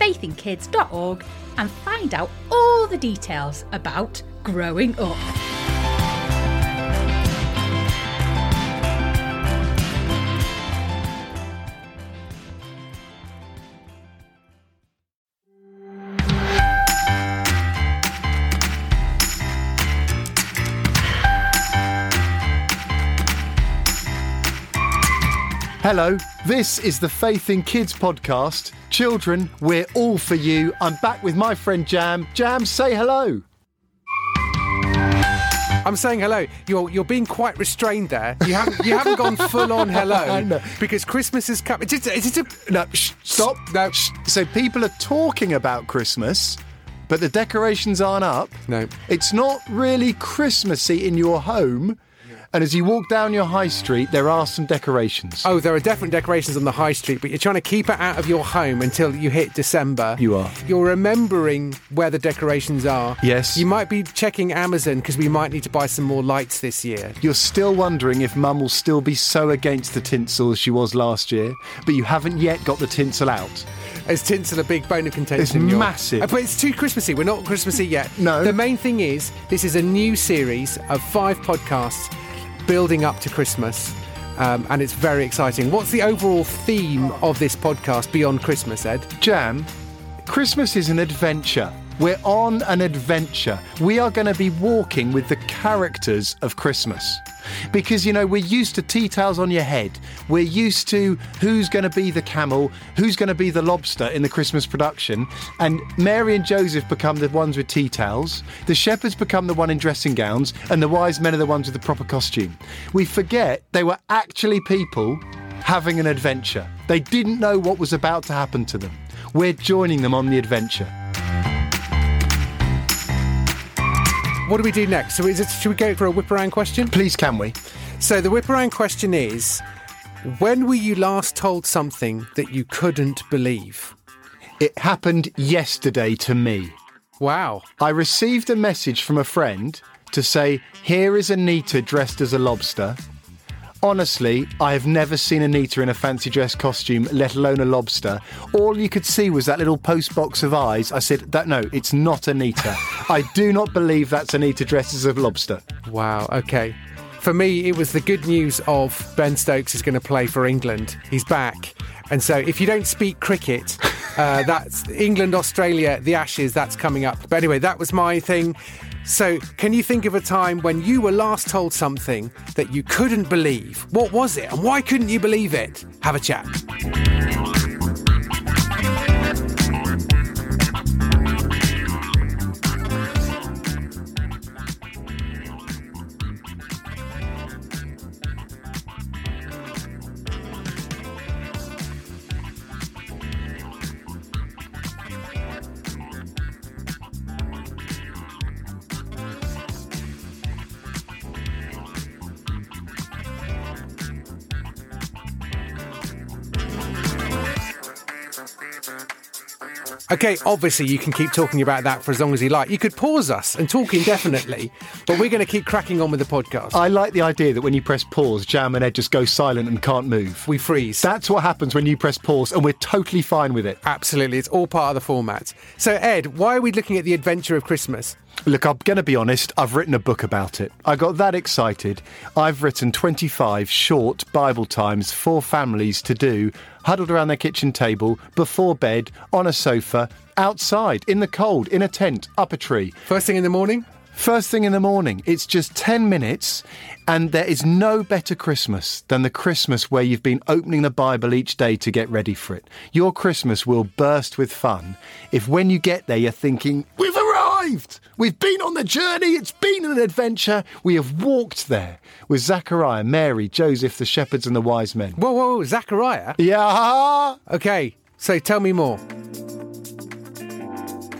faithinkids.org and find out all the details about growing up. Hello, this is the Faith in Kids podcast. Children, we're all for you. I'm back with my friend Jam. Jam, say hello. I'm saying hello. You're you're being quite restrained there. You haven't you haven't gone full on hello because Christmas is coming. Is it, is it a, No, shh, stop. No. Shh. So people are talking about Christmas, but the decorations aren't up. No. It's not really Christmassy in your home. And as you walk down your high street, there are some decorations. Oh, there are definite decorations on the high street, but you're trying to keep it out of your home until you hit December. You are. You're remembering where the decorations are. Yes. You might be checking Amazon because we might need to buy some more lights this year. You're still wondering if Mum will still be so against the tinsel as she was last year, but you haven't yet got the tinsel out. Is tinsel a big bone of contention? It's your- massive. Uh, But it's too Christmassy. We're not Christmassy yet. No. The main thing is, this is a new series of five podcasts building up to Christmas. Um, and it's very exciting. What's the overall theme of this podcast beyond Christmas, Ed? Jam, Christmas is an adventure. We're on an adventure. We are going to be walking with the characters of Christmas. Because, you know, we're used to tea towels on your head. We're used to who's going to be the camel, who's going to be the lobster in the Christmas production. And Mary and Joseph become the ones with tea towels. The shepherds become the one in dressing gowns. And the wise men are the ones with the proper costume. We forget they were actually people having an adventure. They didn't know what was about to happen to them. We're joining them on the adventure. What do we do next? So, is it, should we go for a whip around question? Please, can we? So, the whip around question is when were you last told something that you couldn't believe? It happened yesterday to me. Wow. I received a message from a friend to say, Here is Anita dressed as a lobster. Honestly, I have never seen Anita in a fancy dress costume, let alone a lobster. All you could see was that little post box of eyes. I said, that, No, it's not Anita. I do not believe that's Anita dressed as a lobster. Wow, okay. For me, it was the good news of Ben Stokes is going to play for England. He's back. And so if you don't speak cricket, uh, that's England, Australia, the Ashes, that's coming up. But anyway, that was my thing. So, can you think of a time when you were last told something that you couldn't believe? What was it and why couldn't you believe it? Have a chat. Okay, obviously you can keep talking about that for as long as you like. You could pause us and talk indefinitely, but we're going to keep cracking on with the podcast. I like the idea that when you press pause, Jam and Ed just go silent and can't move. we freeze. That's what happens when you press pause, and we're totally fine with it. Absolutely, it's all part of the format. So, Ed, why are we looking at the adventure of Christmas? Look, I'm going to be honest, I've written a book about it. I got that excited. I've written 25 short Bible times for families to do, huddled around their kitchen table, before bed, on a sofa, outside, in the cold, in a tent, up a tree. First thing in the morning? First thing in the morning. It's just 10 minutes, and there is no better Christmas than the Christmas where you've been opening the Bible each day to get ready for it. Your Christmas will burst with fun if when you get there you're thinking, We've arrived! We've been on the journey, it's been an adventure, we have walked there with Zachariah, Mary, Joseph, the shepherds, and the wise men. Whoa, whoa, whoa, Zachariah? Yeah! Okay, so tell me more.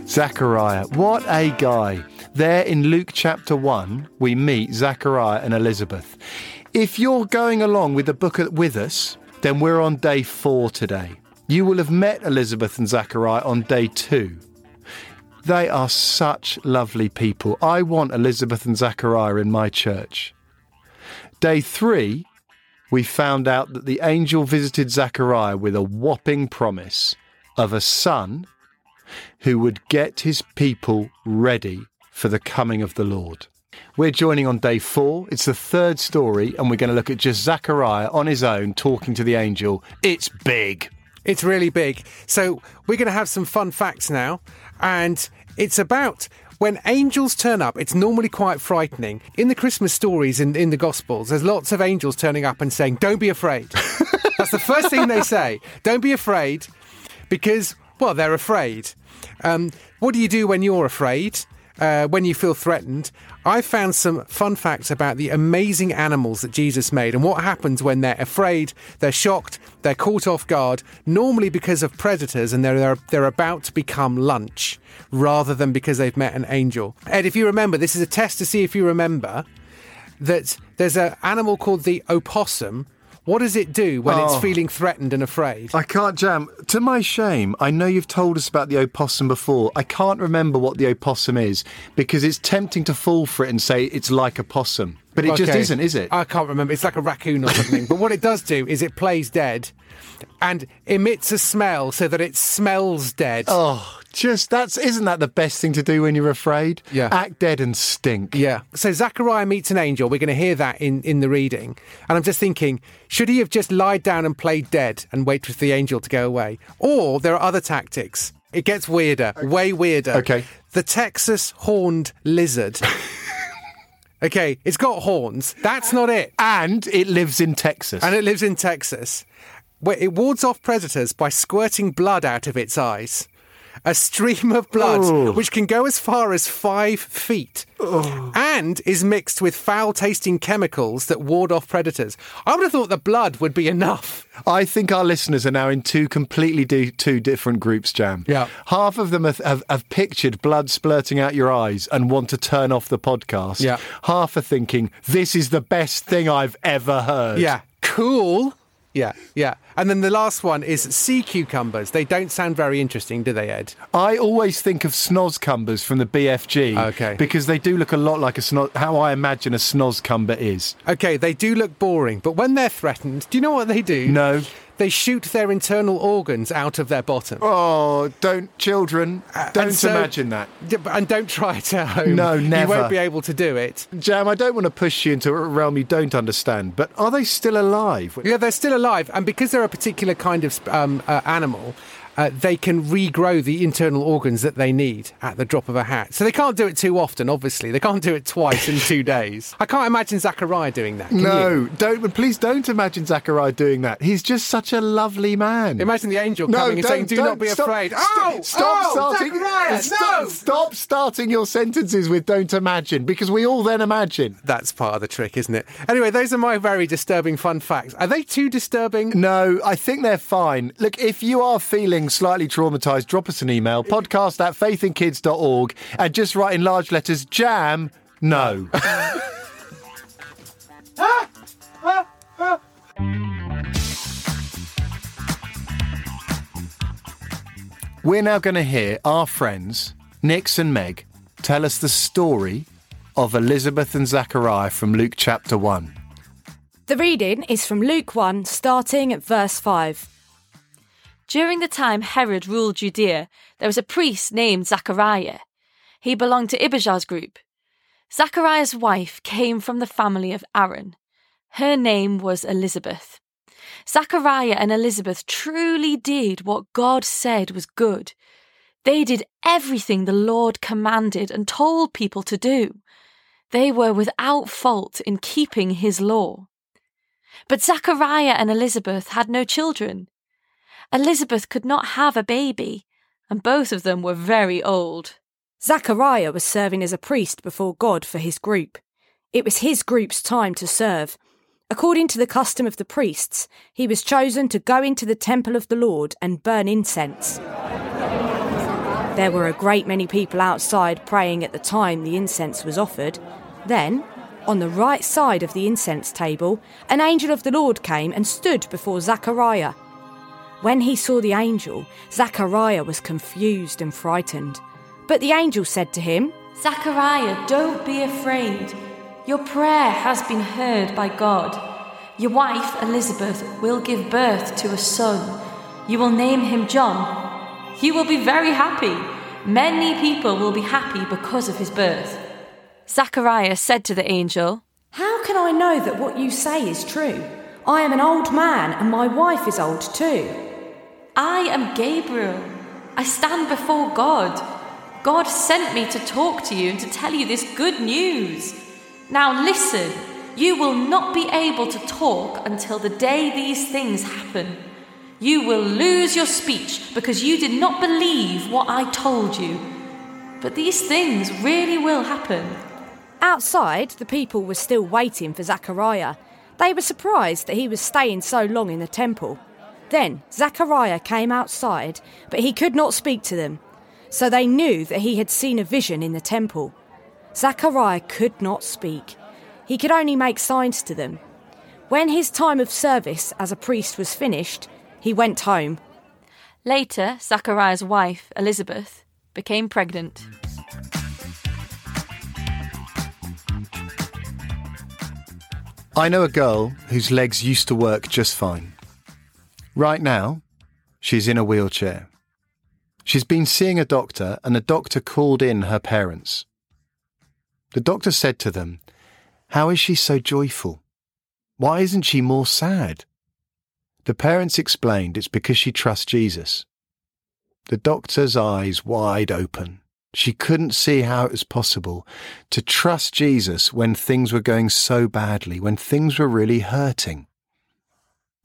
Zachariah, what a guy. There in Luke chapter 1, we meet Zachariah and Elizabeth. If you're going along with the book with us, then we're on day four today. You will have met Elizabeth and Zachariah on day two. They are such lovely people. I want Elizabeth and Zachariah in my church. Day three, we found out that the angel visited Zachariah with a whopping promise of a son who would get his people ready for the coming of the Lord. We're joining on day four. It's the third story, and we're going to look at just Zachariah on his own talking to the angel. It's big. It's really big. So we're going to have some fun facts now, and it's about when angels turn up, it's normally quite frightening. In the Christmas stories in, in the Gospels, there's lots of angels turning up and saying, Don't be afraid. That's the first thing they say. Don't be afraid because, well, they're afraid. Um, what do you do when you're afraid? Uh, when you feel threatened, I found some fun facts about the amazing animals that Jesus made and what happens when they're afraid, they're shocked, they're caught off guard, normally because of predators and they're, they're, about to become lunch rather than because they've met an angel. Ed, if you remember, this is a test to see if you remember that there's an animal called the opossum what does it do when oh, it's feeling threatened and afraid? I can't jam. To my shame, I know you've told us about the opossum before. I can't remember what the opossum is because it's tempting to fall for it and say it's like a possum. But it okay. just isn't, is it? I can't remember. It's like a raccoon or something. but what it does do is it plays dead and emits a smell so that it smells dead. Oh, just that's isn't that the best thing to do when you're afraid? Yeah. Act dead and stink. Yeah. So Zachariah meets an angel. We're going to hear that in in the reading. And I'm just thinking, should he have just lied down and played dead and waited for the angel to go away? Or there are other tactics. It gets weirder, okay. way weirder. Okay. The Texas horned lizard. okay, it's got horns. That's not it. And it lives in Texas. And it lives in Texas. Where it wards off predators by squirting blood out of its eyes a stream of blood oh. which can go as far as five feet oh. and is mixed with foul tasting chemicals that ward off predators. I would have thought the blood would be enough. I think our listeners are now in two completely do, two different groups, Jam. Yeah. Half of them have, have, have, pictured blood splurting out your eyes and want to turn off the podcast. Yeah. Half are thinking, this is the best thing I've ever heard. Yeah. Cool. Yeah, yeah. And then the last one is sea cucumbers. They don't sound very interesting, do they, Ed? I always think of snozzcumbers from the BFG. Okay. Because they do look a lot like a snoz, how I imagine a snozzcumber is. Okay, they do look boring, but when they're threatened, do you know what they do? No they shoot their internal organs out of their bottom. Oh, don't, children, don't so, imagine that. And don't try it at home. No, never. You won't be able to do it. Jam, I don't want to push you into a realm you don't understand, but are they still alive? Yeah, they're still alive. And because they're a particular kind of um, uh, animal, uh, they can regrow the internal organs that they need at the drop of a hat. So they can't do it too often, obviously. They can't do it twice in two days. I can't imagine Zachariah doing that. no, you? don't. Please don't imagine Zachariah doing that. He's just such a lovely man. Imagine the angel no, coming and saying, "Do not be stop, afraid." Stop, oh, stop oh, starting. Zachariah, stop, no! stop starting your sentences with "don't imagine" because we all then imagine. That's part of the trick, isn't it? Anyway, those are my very disturbing fun facts. Are they too disturbing? No, I think they're fine. Look, if you are feeling slightly traumatized drop us an email, podcast at faithinkids.org, and just write in large letters, jam, no. We're now going to hear our friends, Nix and Meg, tell us the story of Elizabeth and Zachariah from Luke chapter 1. The reading is from Luke 1, starting at verse 5. During the time Herod ruled Judea, there was a priest named Zachariah. He belonged to Abijah's group. Zachariah's wife came from the family of Aaron. Her name was Elizabeth. Zachariah and Elizabeth truly did what God said was good. They did everything the Lord commanded and told people to do. They were without fault in keeping his law. But Zachariah and Elizabeth had no children. Elizabeth could not have a baby, and both of them were very old. Zachariah was serving as a priest before God for his group. It was his group's time to serve. According to the custom of the priests, he was chosen to go into the temple of the Lord and burn incense. There were a great many people outside praying at the time the incense was offered. Then, on the right side of the incense table, an angel of the Lord came and stood before Zachariah. When he saw the angel, Zachariah was confused and frightened. But the angel said to him, Zachariah, don't be afraid. Your prayer has been heard by God. Your wife, Elizabeth, will give birth to a son. You will name him John. You will be very happy. Many people will be happy because of his birth. Zachariah said to the angel, How can I know that what you say is true? I am an old man and my wife is old too. I am Gabriel. I stand before God. God sent me to talk to you and to tell you this good news. Now listen, you will not be able to talk until the day these things happen. You will lose your speech because you did not believe what I told you. But these things really will happen. Outside, the people were still waiting for Zachariah. They were surprised that he was staying so long in the temple. Then Zachariah came outside, but he could not speak to them. So they knew that he had seen a vision in the temple. Zachariah could not speak. He could only make signs to them. When his time of service as a priest was finished, he went home. Later, Zachariah's wife, Elizabeth, became pregnant. I know a girl whose legs used to work just fine. Right now, she's in a wheelchair. She's been seeing a doctor, and the doctor called in her parents. The doctor said to them, How is she so joyful? Why isn't she more sad? The parents explained it's because she trusts Jesus. The doctor's eyes wide open. She couldn't see how it was possible to trust Jesus when things were going so badly, when things were really hurting.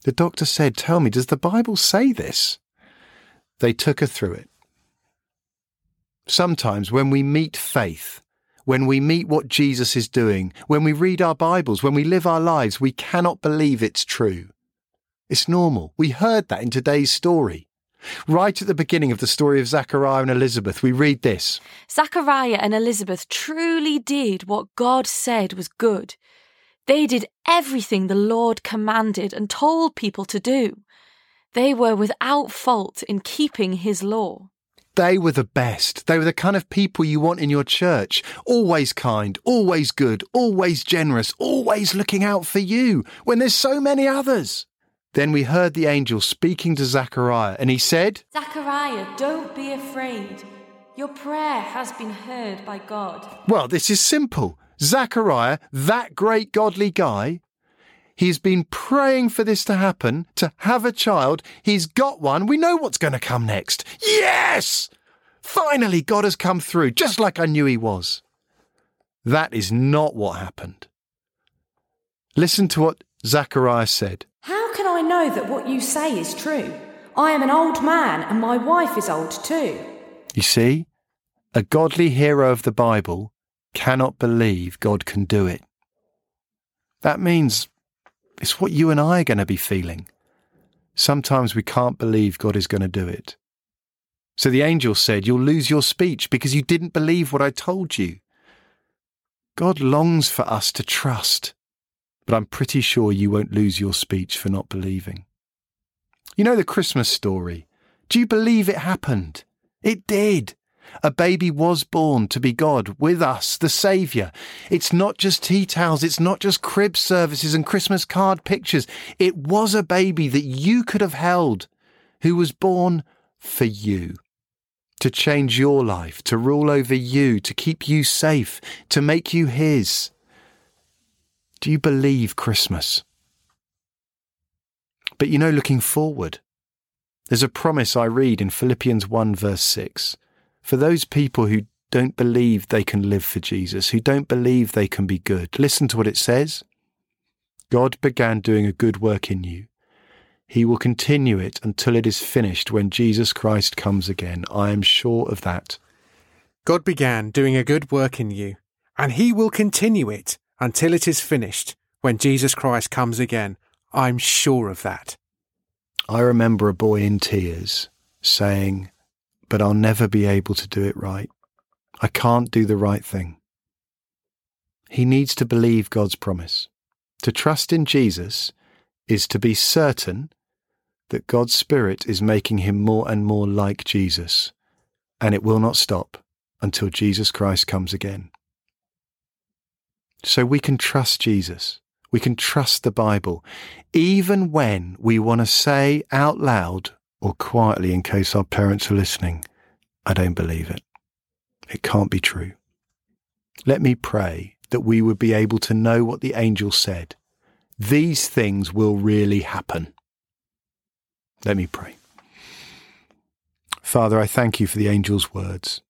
The doctor said, Tell me, does the Bible say this? They took her through it. Sometimes when we meet faith, when we meet what Jesus is doing, when we read our Bibles, when we live our lives, we cannot believe it's true. It's normal. We heard that in today's story. Right at the beginning of the story of Zachariah and Elizabeth, we read this Zachariah and Elizabeth truly did what God said was good. They did everything the Lord commanded and told people to do. They were without fault in keeping his law. They were the best. They were the kind of people you want in your church. Always kind, always good, always generous, always looking out for you when there's so many others. Then we heard the angel speaking to Zachariah, and he said, Zachariah, don't be afraid. Your prayer has been heard by God. Well, this is simple. Zachariah, that great godly guy, he's been praying for this to happen, to have a child. He's got one. We know what's going to come next. Yes! Finally, God has come through, just like I knew he was. That is not what happened. Listen to what Zachariah said. How can I know that what you say is true? I am an old man and my wife is old too. You see, a godly hero of the Bible cannot believe God can do it. That means it's what you and I are going to be feeling. Sometimes we can't believe God is going to do it. So the angel said, You'll lose your speech because you didn't believe what I told you. God longs for us to trust, but I'm pretty sure you won't lose your speech for not believing. You know the Christmas story. Do you believe it happened? It did. A baby was born to be God with us, the Saviour. It's not just tea towels, it's not just crib services and Christmas card pictures. It was a baby that you could have held who was born for you. To change your life, to rule over you, to keep you safe, to make you His. Do you believe Christmas? But you know, looking forward, there's a promise I read in Philippians 1, verse 6 for those people who don't believe they can live for Jesus, who don't believe they can be good. Listen to what it says God began doing a good work in you. He will continue it until it is finished when Jesus Christ comes again. I am sure of that. God began doing a good work in you, and He will continue it until it is finished when Jesus Christ comes again. I'm sure of that. I remember a boy in tears saying, But I'll never be able to do it right. I can't do the right thing. He needs to believe God's promise. To trust in Jesus is to be certain that God's Spirit is making him more and more like Jesus, and it will not stop until Jesus Christ comes again. So we can trust Jesus. We can trust the Bible, even when we want to say out loud or quietly, in case our parents are listening, I don't believe it. It can't be true. Let me pray that we would be able to know what the angel said. These things will really happen. Let me pray. Father, I thank you for the angel's words.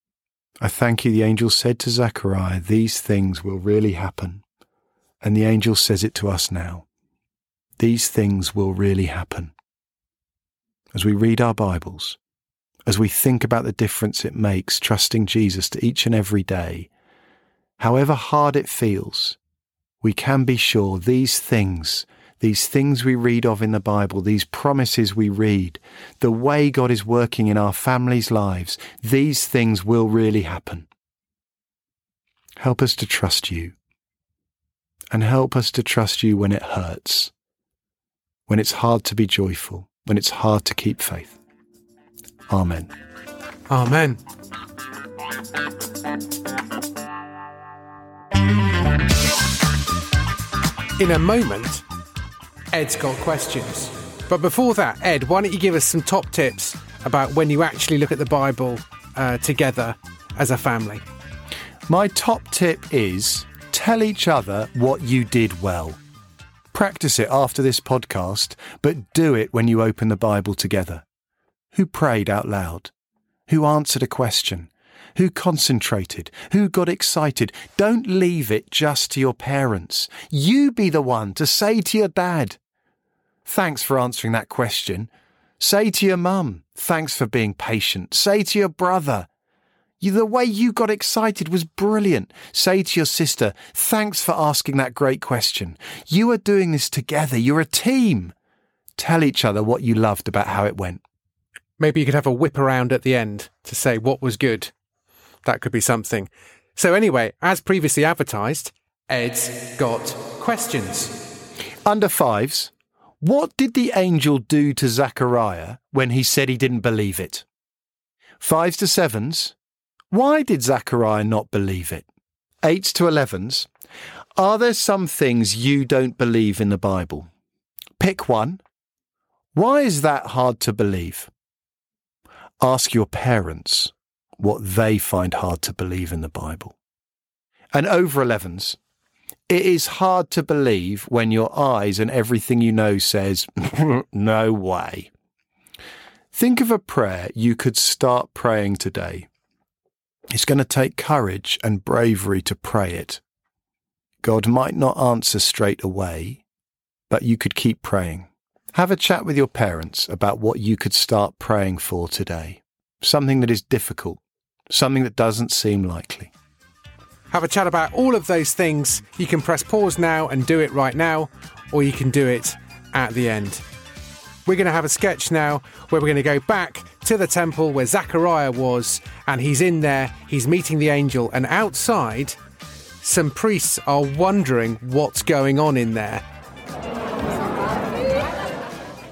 I thank you, the angel said to Zechariah, These things will really happen. And the angel says it to us now. These things will really happen. As we read our Bibles, as we think about the difference it makes trusting Jesus to each and every day, however hard it feels, we can be sure these things, these things we read of in the Bible, these promises we read, the way God is working in our families' lives, these things will really happen. Help us to trust you. And help us to trust you when it hurts, when it's hard to be joyful, when it's hard to keep faith. Amen. Amen. In a moment, Ed's got questions. But before that, Ed, why don't you give us some top tips about when you actually look at the Bible uh, together as a family? My top tip is tell each other what you did well. Practice it after this podcast, but do it when you open the Bible together. Who prayed out loud? Who answered a question? Who concentrated? Who got excited? Don't leave it just to your parents. You be the one to say to your dad, Thanks for answering that question. Say to your mum, Thanks for being patient. Say to your brother, the way you got excited was brilliant. Say to your sister, Thanks for asking that great question. You are doing this together. You're a team. Tell each other what you loved about how it went. Maybe you could have a whip around at the end to say what was good. That could be something. So, anyway, as previously advertised, Ed's got questions. Under fives, what did the angel do to Zachariah when he said he didn't believe it? Fives to sevens, why did Zachariah not believe it? Eights to elevens, are there some things you don't believe in the Bible? Pick one. Why is that hard to believe? Ask your parents what they find hard to believe in the Bible. And over 11s, it is hard to believe when your eyes and everything you know says, no way. Think of a prayer you could start praying today. It's going to take courage and bravery to pray it. God might not answer straight away, but you could keep praying. Have a chat with your parents about what you could start praying for today. Something that is difficult, something that doesn't seem likely. Have a chat about all of those things. You can press pause now and do it right now, or you can do it at the end. We're going to have a sketch now where we're going to go back to the temple where Zachariah was, and he's in there, he's meeting the angel, and outside, some priests are wondering what's going on in there.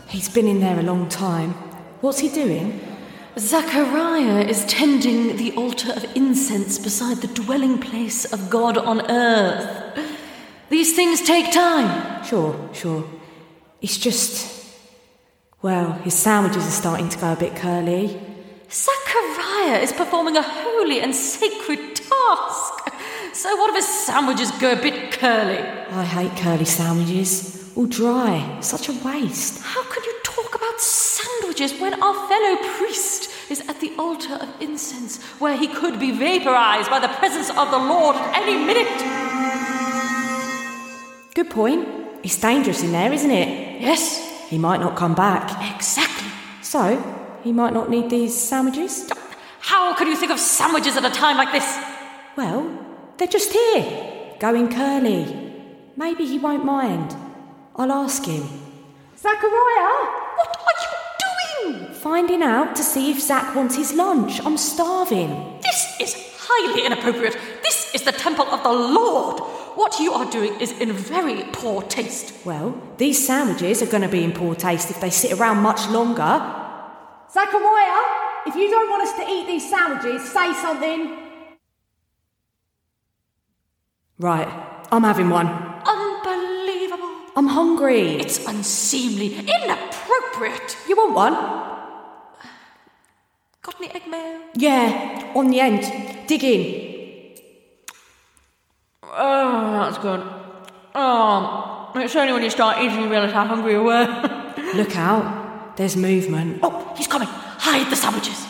He's been in there a long time. What's he doing? Zachariah is tending the altar of incense beside the dwelling place of God on earth. These things take time. Sure, sure. It's just. Well, his sandwiches are starting to go a bit curly. Zachariah is performing a holy and sacred task. So what if his sandwiches go a bit curly? I hate curly sandwiches. All dry. Such a waste. How could you talk about sandwiches when our fellow priest is at the altar of incense, where he could be vaporized by the presence of the Lord at any minute. Good point. It's dangerous in there, isn't it? Yes, He might not come back. exactly. So, he might not need these sandwiches? How could you think of sandwiches at a time like this? Well, they're just here, going curly. Maybe he won't mind. I'll ask him. Zachariah! What are you doing? Finding out to see if Zach wants his lunch. I'm starving. This is highly inappropriate. This is the temple of the Lord. What you are doing is in very poor taste. Well, these sandwiches are going to be in poor taste if they sit around much longer. Zachariah, if you don't want us to eat these sandwiches, say something. Right, I'm having one. Unbelievable. I'm hungry. It's unseemly, inappropriate. You want one? Got any egg mayo? Yeah, on the end. Dig in. Oh, that's good. Oh, it's only when you start eating you realise how hungry you were. Look out. There's movement. oh, he's coming. Hide the sandwiches.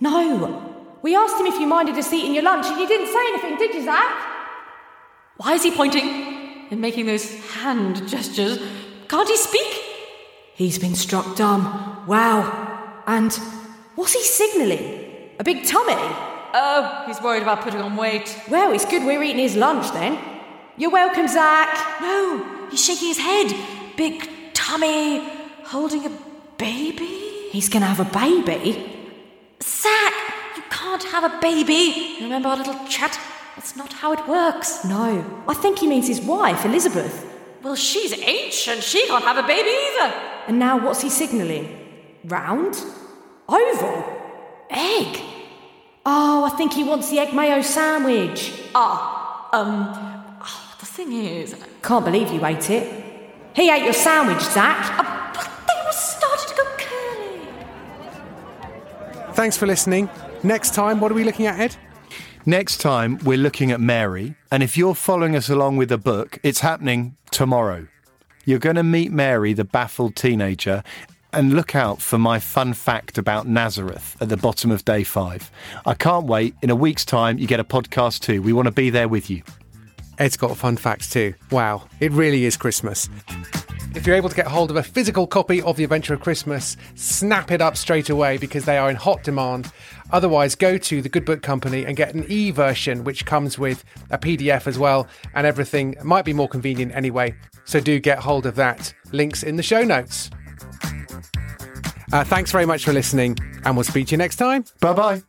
No. We asked him if you minded us eating your lunch and you didn't say anything, did you, Zach? Why is he pointing and making those hand gestures? Can't he speak? He's been struck dumb. Wow. And what's he signalling? A big tummy? Oh, he's worried about putting on weight. Well, it's good we're eating his lunch then. You're welcome, Zach. No, he's shaking his head. Big tummy, holding a baby. He's gonna have a baby. Zach, you can't have a baby. Remember our little chat? That's not how it works. No, I think he means his wife, Elizabeth. Well, she's ancient. She can't have a baby either. And now what's he signalling? Round? Oval? Egg? Oh, I think he wants the egg mayo sandwich. Ah, um, oh, the thing is, Can't believe you ate it. He ate your sandwich, Zach. uh, but they were starting to go curly. Thanks for listening. Next time, what are we looking at, Ed? Next time, we're looking at Mary, and if you're following us along with the book, it's happening tomorrow. You're going to meet Mary, the baffled teenager, and look out for my fun fact about Nazareth at the bottom of day five. I can't wait. In a week's time, you get a podcast too. We want to be there with you. Ed's got fun facts too. Wow, it really is Christmas. If you're able to get hold of a physical copy of The Adventure of Christmas, snap it up straight away because they are in hot demand. Otherwise, go to the Good Book Company and get an e version, which comes with a PDF as well, and everything might be more convenient anyway. So do get hold of that. Links in the show notes. Uh, thanks very much for listening, and we'll speak to you next time. Bye bye.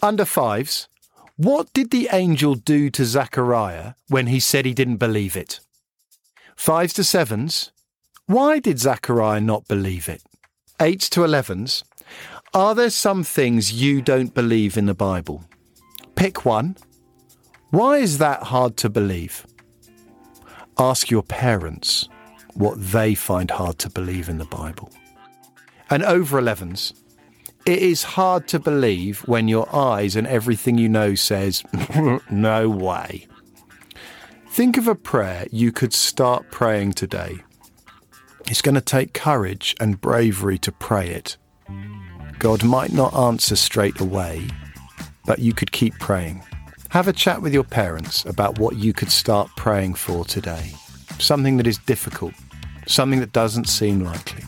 Under fives, what did the angel do to Zachariah when he said he didn't believe it? Fives to sevens, why did Zachariah not believe it? Eights to elevens, are there some things you don't believe in the Bible? Pick one. Why is that hard to believe? Ask your parents what they find hard to believe in the Bible. And over 11s, it is hard to believe when your eyes and everything you know says, no way. Think of a prayer you could start praying today. It's going to take courage and bravery to pray it. God might not answer straight away, but you could keep praying. Have a chat with your parents about what you could start praying for today. Something that is difficult, something that doesn't seem likely.